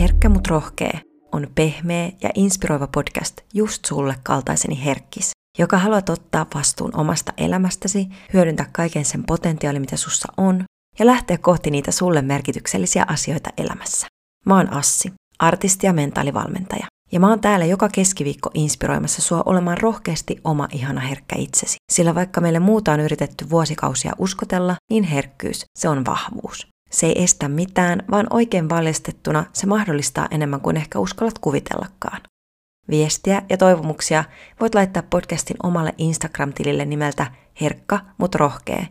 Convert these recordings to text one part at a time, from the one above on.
Herkkä mut rohkee on pehmeä ja inspiroiva podcast just sulle kaltaiseni herkkis, joka haluat ottaa vastuun omasta elämästäsi, hyödyntää kaiken sen potentiaali, mitä sussa on, ja lähteä kohti niitä sulle merkityksellisiä asioita elämässä. Mä oon Assi, artisti ja mentaalivalmentaja. Ja mä oon täällä joka keskiviikko inspiroimassa sua olemaan rohkeasti oma ihana herkkä itsesi. Sillä vaikka meille muuta on yritetty vuosikausia uskotella, niin herkkyys, se on vahvuus. Se ei estä mitään, vaan oikein valjastettuna se mahdollistaa enemmän kuin ehkä uskallat kuvitellakaan. Viestiä ja toivomuksia voit laittaa podcastin omalle Instagram-tilille nimeltä Herkka, mut rohkee.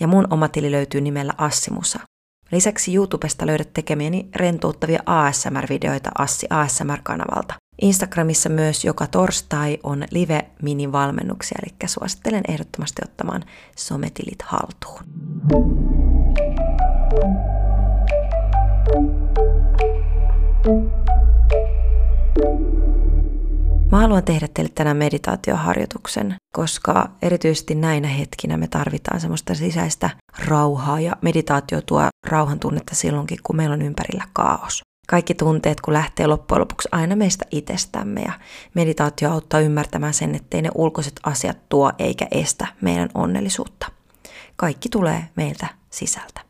Ja mun oma tili löytyy nimellä Assimusa. Lisäksi YouTubesta löydät tekemieni rentouttavia ASMR-videoita Assi ASMR-kanavalta. Instagramissa myös joka torstai on live-mini-valmennuksia, eli suosittelen ehdottomasti ottamaan sometilit haltuun. Mä haluan tehdä teille tänään meditaatioharjoituksen, koska erityisesti näinä hetkinä me tarvitaan semmoista sisäistä rauhaa ja meditaatio tuo rauhan tunnetta silloinkin, kun meillä on ympärillä kaos. Kaikki tunteet, kun lähtee loppujen lopuksi aina meistä itsestämme ja meditaatio auttaa ymmärtämään sen, ettei ne ulkoiset asiat tuo eikä estä meidän onnellisuutta. Kaikki tulee meiltä sisältä.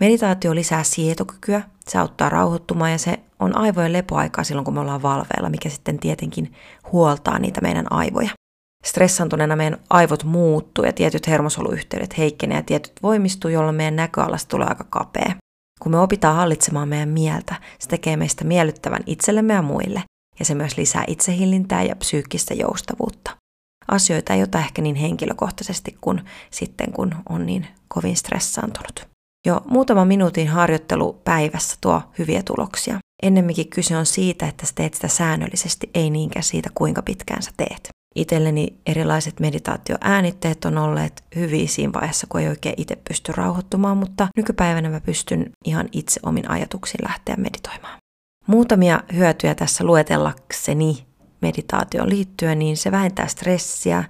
Meditaatio lisää sietokykyä, se auttaa rauhoittumaan ja se on aivojen lepoaikaa silloin, kun me ollaan valveilla, mikä sitten tietenkin huoltaa niitä meidän aivoja. Stressantuneena meidän aivot muuttuu ja tietyt hermosoluyhteydet heikkenee ja tietyt voimistuu, jolloin meidän näköalasta tulee aika kapea. Kun me opitaan hallitsemaan meidän mieltä, se tekee meistä miellyttävän itsellemme ja muille, ja se myös lisää itsehillintää ja psyykkistä joustavuutta. Asioita ei ota ehkä niin henkilökohtaisesti kuin sitten, kun on niin kovin stressaantunut. Jo muutama minuutin harjoittelu päivässä tuo hyviä tuloksia. Ennemminkin kyse on siitä, että sä teet sitä säännöllisesti, ei niinkään siitä, kuinka pitkään sä teet. Itselleni erilaiset meditaatioäänitteet on olleet hyviä siinä vaiheessa, kun ei oikein itse pysty rauhoittumaan, mutta nykypäivänä mä pystyn ihan itse omin ajatuksiin lähteä meditoimaan. Muutamia hyötyjä tässä luetellakseni meditaatioon liittyen, niin se vähentää stressiä,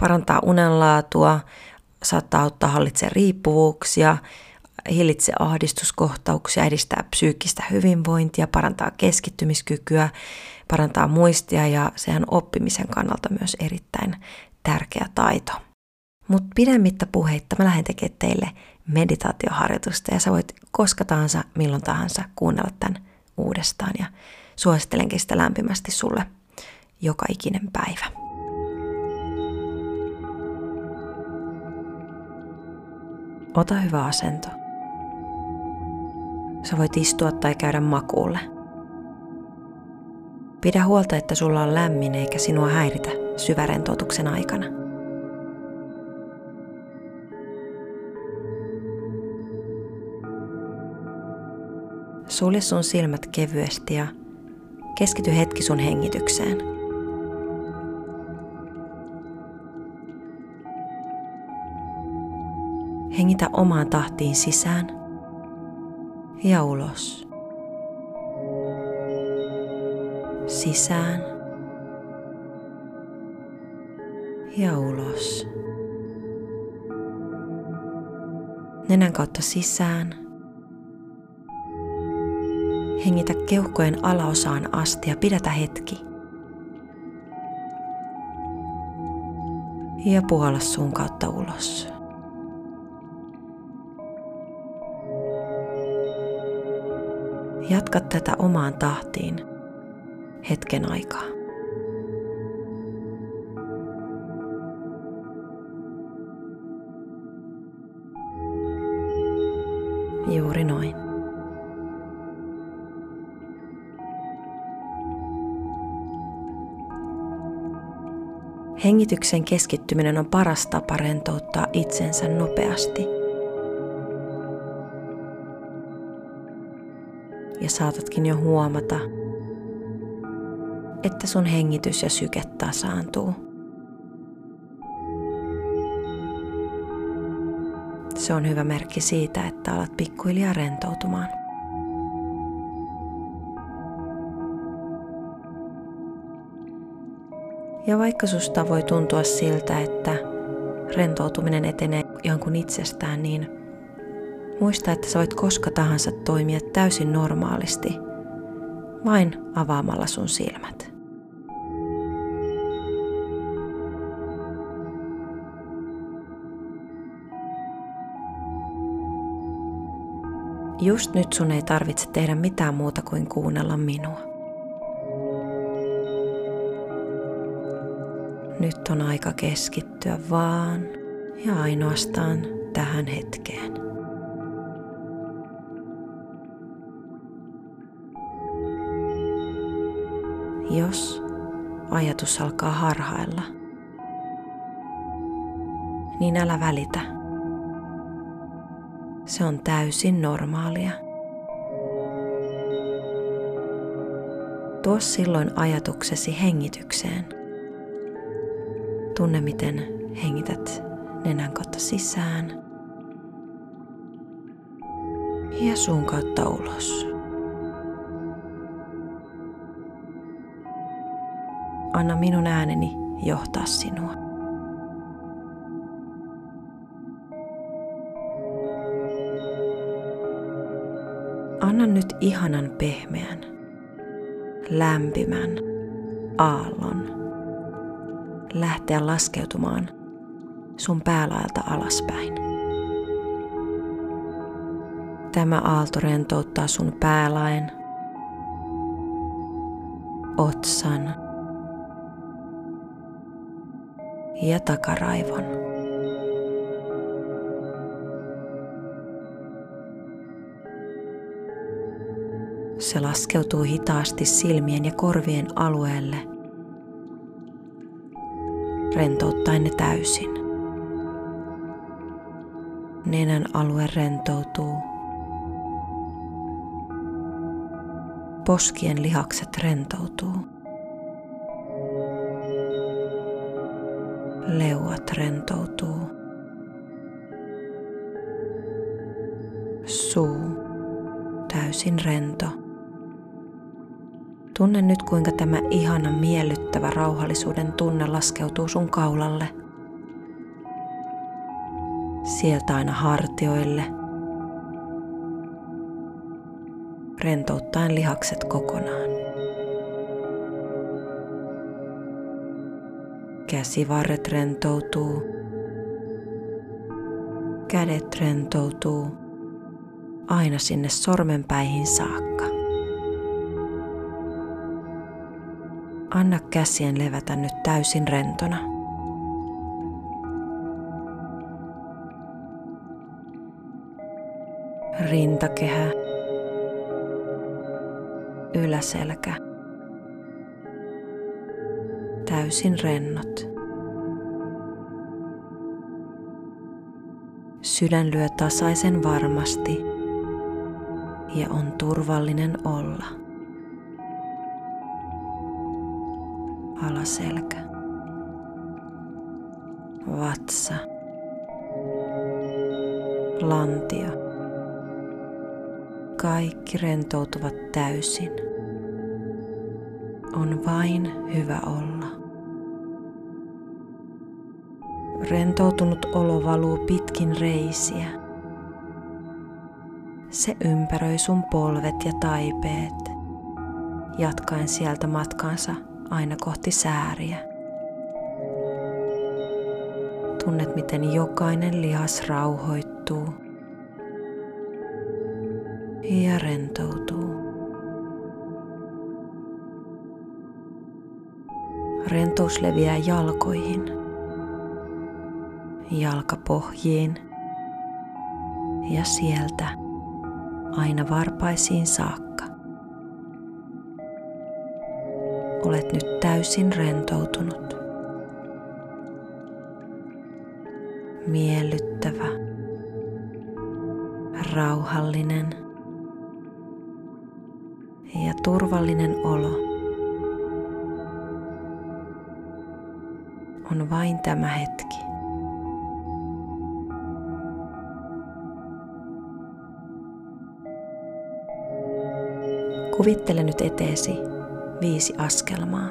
parantaa unenlaatua, saattaa auttaa hallitsemaan riippuvuuksia, hillitsee ahdistuskohtauksia, edistää psyykkistä hyvinvointia, parantaa keskittymiskykyä, parantaa muistia ja sehän oppimisen kannalta myös erittäin tärkeä taito. Mutta pidemmittä puheitta mä lähden tekemään teille meditaatioharjoitusta ja sä voit koska tahansa, milloin tahansa kuunnella tämän uudestaan ja suosittelenkin sitä lämpimästi sulle joka ikinen päivä. Ota hyvä asento. Sä voit istua tai käydä makuulle. Pidä huolta, että sulla on lämmin eikä sinua häiritä syvärentoutuksen aikana. Sulje sun silmät kevyesti ja keskity hetki sun hengitykseen. Hengitä omaan tahtiin sisään ja ulos. Sisään ja ulos. Nenän kautta sisään. Hengitä keuhkojen alaosaan asti ja pidätä hetki. Ja puhalla suun kautta ulos. Jatka tätä omaan tahtiin hetken aikaa. Juuri noin. Hengityksen keskittyminen on paras tapa rentouttaa itsensä nopeasti – ja saatatkin jo huomata, että sun hengitys ja syke tasaantuu. Se on hyvä merkki siitä, että alat pikkuhiljaa rentoutumaan. Ja vaikka susta voi tuntua siltä, että rentoutuminen etenee jonkun itsestään, niin – muista, että sä voit koska tahansa toimia täysin normaalisti, vain avaamalla sun silmät. Just nyt sun ei tarvitse tehdä mitään muuta kuin kuunnella minua. Nyt on aika keskittyä vaan ja ainoastaan tähän hetkeen. Jos ajatus alkaa harhailla, niin älä välitä. Se on täysin normaalia. Tuo silloin ajatuksesi hengitykseen – Tunne, miten hengität nenän kautta sisään ja suun kautta ulos. Anna minun ääneni johtaa sinua. Anna nyt ihanan pehmeän, lämpimän aallon lähteä laskeutumaan sun päälaelta alaspäin. Tämä aalto rentouttaa sun päälaen, otsan ja takaraivon. Se laskeutuu hitaasti silmien ja korvien alueelle – rentouttaen ne täysin. Nenän alue rentoutuu. Poskien lihakset rentoutuu. Leuat rentoutuu. Suu täysin rento. Tunne nyt kuinka tämä ihana miellyttävä rauhallisuuden tunne laskeutuu sun kaulalle. Sieltä aina hartioille. Rentouttaen lihakset kokonaan. Käsivarret rentoutuu. Kädet rentoutuu aina sinne sormenpäihin saakka. Anna käsien levätä nyt täysin rentona. Rintakehä, yläselkä, täysin rennot. Sydän lyö tasaisen varmasti ja on turvallinen olla. alaselkä, vatsa, lantio. Kaikki rentoutuvat täysin. On vain hyvä olla. Rentoutunut olo valuu pitkin reisiä. Se ympäröi sun polvet ja taipeet, jatkaen sieltä matkaansa aina kohti sääriä. Tunnet, miten jokainen lihas rauhoittuu ja rentoutuu. Rentous leviää jalkoihin, jalkapohjiin ja sieltä aina varpaisiin saakka. Olet nyt täysin rentoutunut. Miellyttävä, rauhallinen ja turvallinen olo on vain tämä hetki. Kuvittele nyt eteesi viisi askelmaa.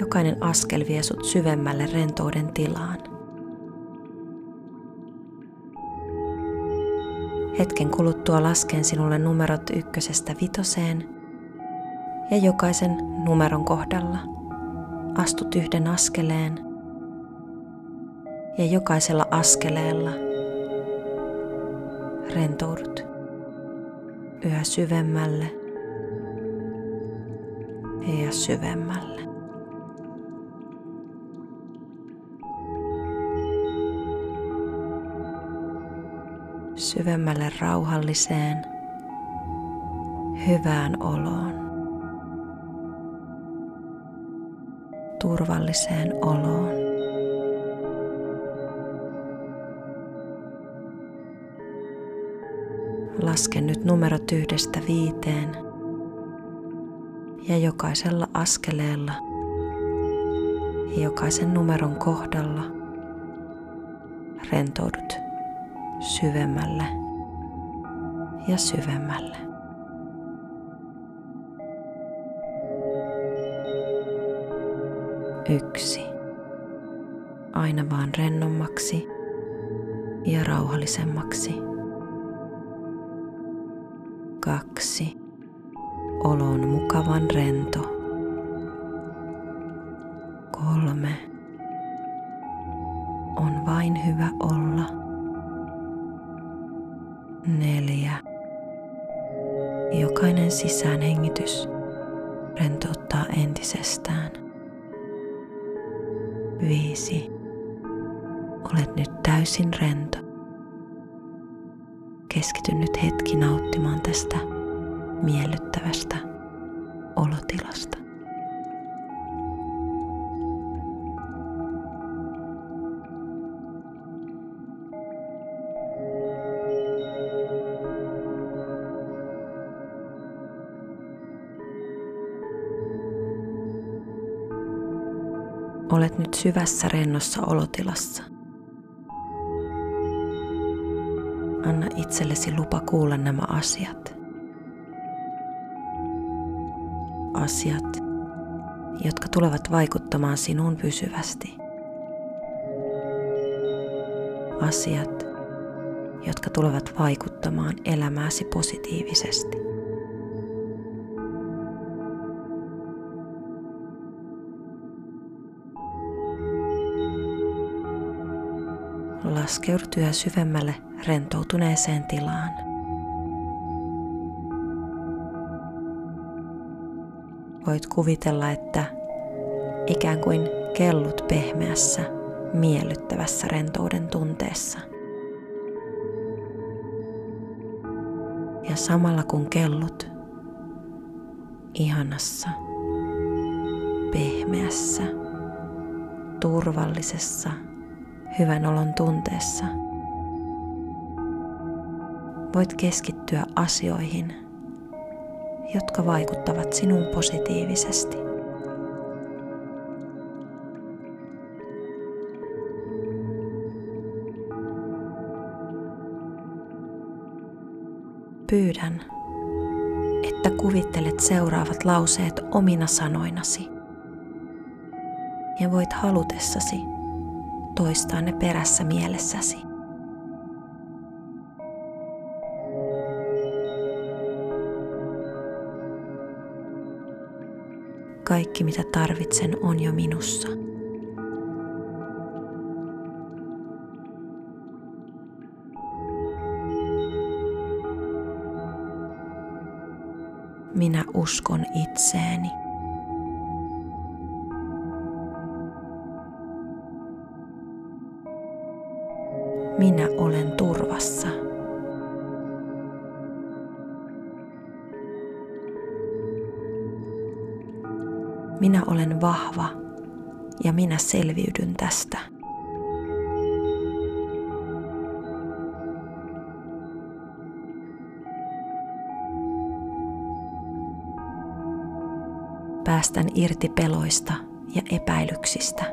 Jokainen askel vie sut syvemmälle rentouden tilaan. Hetken kuluttua lasken sinulle numerot ykkösestä vitoseen ja jokaisen numeron kohdalla astut yhden askeleen ja jokaisella askeleella rentoudut yhä syvemmälle ja syvemmälle. Syvemmälle rauhalliseen, hyvään oloon. Turvalliseen oloon. Lasken nyt numerot yhdestä viiteen ja jokaisella askeleella jokaisen numeron kohdalla rentoudut syvemmälle ja syvemmälle. Yksi. Aina vaan rennommaksi ja rauhallisemmaksi kaksi. Olo on mukavan rento. Kolme. On vain hyvä olla. Neljä. Jokainen sisäänhengitys rentouttaa entisestään. Viisi. Olet nyt täysin rento. Keskity nyt hetki nauttimaan tästä miellyttävästä olotilasta. Olet nyt syvässä rennossa olotilassa. Itsellesi lupa kuulla nämä asiat. Asiat, jotka tulevat vaikuttamaan sinuun pysyvästi. Asiat, jotka tulevat vaikuttamaan elämääsi positiivisesti. laskeudut yhä syvemmälle rentoutuneeseen tilaan. Voit kuvitella, että ikään kuin kellut pehmeässä, miellyttävässä rentouden tunteessa. Ja samalla kun kellut ihanassa, pehmeässä, turvallisessa, hyvän olon tunteessa – voit keskittyä asioihin, jotka vaikuttavat sinuun positiivisesti. Pyydän, että kuvittelet seuraavat lauseet omina sanoinasi ja voit halutessasi toistaa ne perässä mielessäsi. Kaikki mitä tarvitsen on jo minussa. Minä uskon itseeni. Minä olen turvassa. Minä olen vahva ja minä selviydyn tästä. Päästän irti peloista ja epäilyksistä.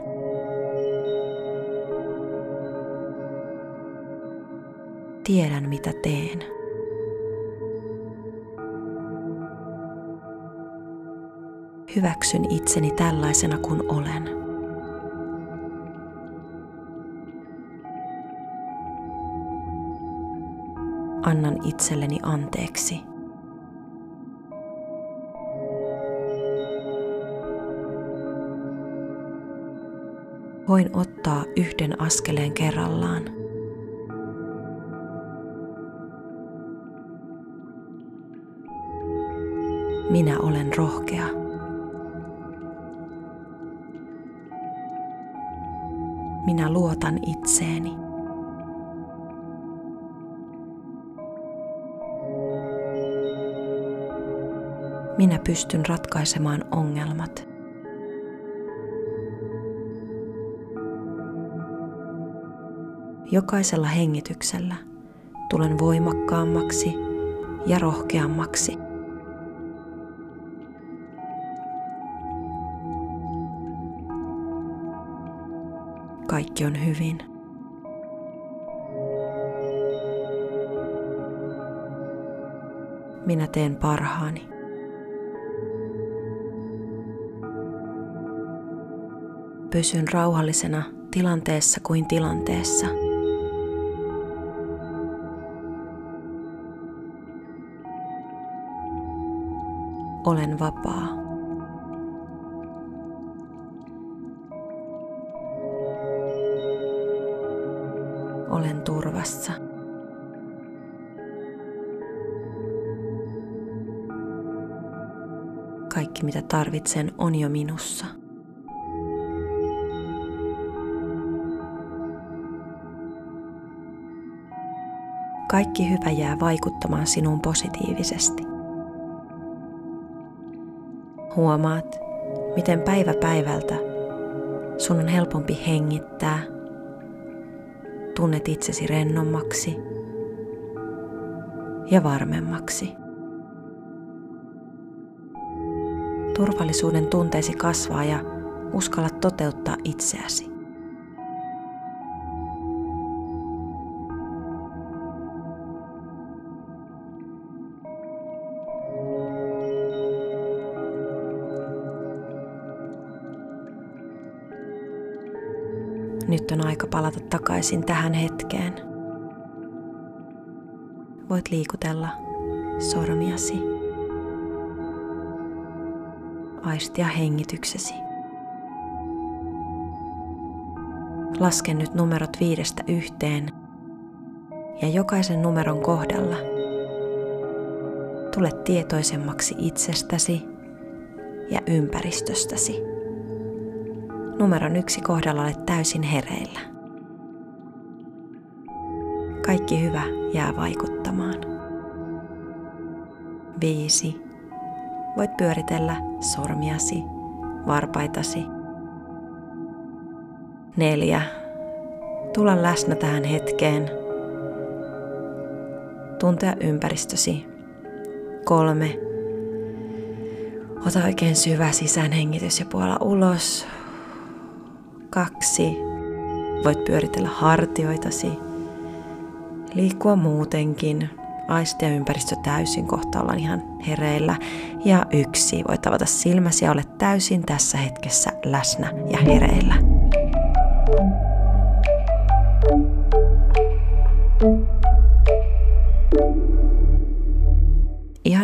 Tiedän mitä teen. Hyväksyn itseni tällaisena kuin olen. Annan itselleni anteeksi. Voin ottaa yhden askeleen kerrallaan. Minä olen rohkea. Luotan itseeni. Minä pystyn ratkaisemaan ongelmat. Jokaisella hengityksellä tulen voimakkaammaksi ja rohkeammaksi. Kaikki on hyvin. Minä teen parhaani. Pysyn rauhallisena tilanteessa kuin tilanteessa. Olen vapaa. Olen turvassa. Kaikki mitä tarvitsen on jo minussa. Kaikki hyvä jää vaikuttamaan sinuun positiivisesti. Huomaat, miten päivä päivältä sun on helpompi hengittää. Tunnet itsesi rennommaksi ja varmemmaksi. Turvallisuuden tunteesi kasvaa ja uskalla toteuttaa itseäsi. On aika palata takaisin tähän hetkeen. Voit liikutella sormiasi. Aistia hengityksesi. Lasken nyt numerot viidestä yhteen ja jokaisen numeron kohdalla tule tietoisemmaksi itsestäsi ja ympäristöstäsi numeron yksi kohdalla olet täysin hereillä. Kaikki hyvä jää vaikuttamaan. Viisi. Voit pyöritellä sormiasi, varpaitasi. Neljä. Tulla läsnä tähän hetkeen. Tuntea ympäristösi. Kolme. Ota oikein syvä sisäänhengitys ja puola ulos kaksi. Voit pyöritellä hartioitasi, liikkua muutenkin, aistia ympäristö täysin, kohta ollaan ihan hereillä. Ja yksi, voit avata silmäsi ja olet täysin tässä hetkessä läsnä ja hereillä.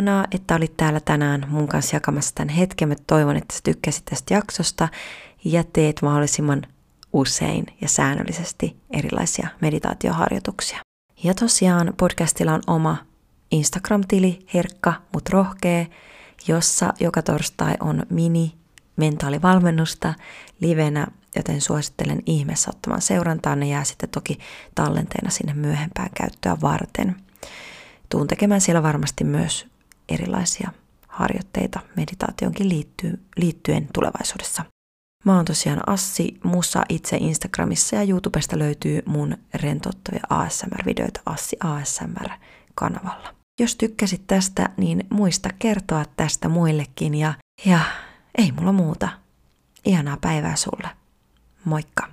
Ihanaa, että olit täällä tänään mun kanssa jakamassa tämän hetken. Mä toivon, että sä tykkäsit tästä jaksosta ja teet mahdollisimman usein ja säännöllisesti erilaisia meditaatioharjoituksia. Ja tosiaan podcastilla on oma Instagram-tili herkka mut rohkee, jossa joka torstai on mini mentaalivalmennusta livenä, joten suosittelen ihmeessä ottamaan seurantaa. Ne jää sitten toki tallenteena sinne myöhempään käyttöä varten. Tuun tekemään siellä varmasti myös erilaisia harjoitteita meditaationkin liittyy, liittyen tulevaisuudessa. Mä oon tosiaan Assi Musa itse Instagramissa ja YouTubesta löytyy mun rentouttavia ASMR-videoita Assi ASMR-kanavalla. Jos tykkäsit tästä, niin muista kertoa tästä muillekin ja, ja ei mulla muuta. Ihanaa päivää sulle. Moikka!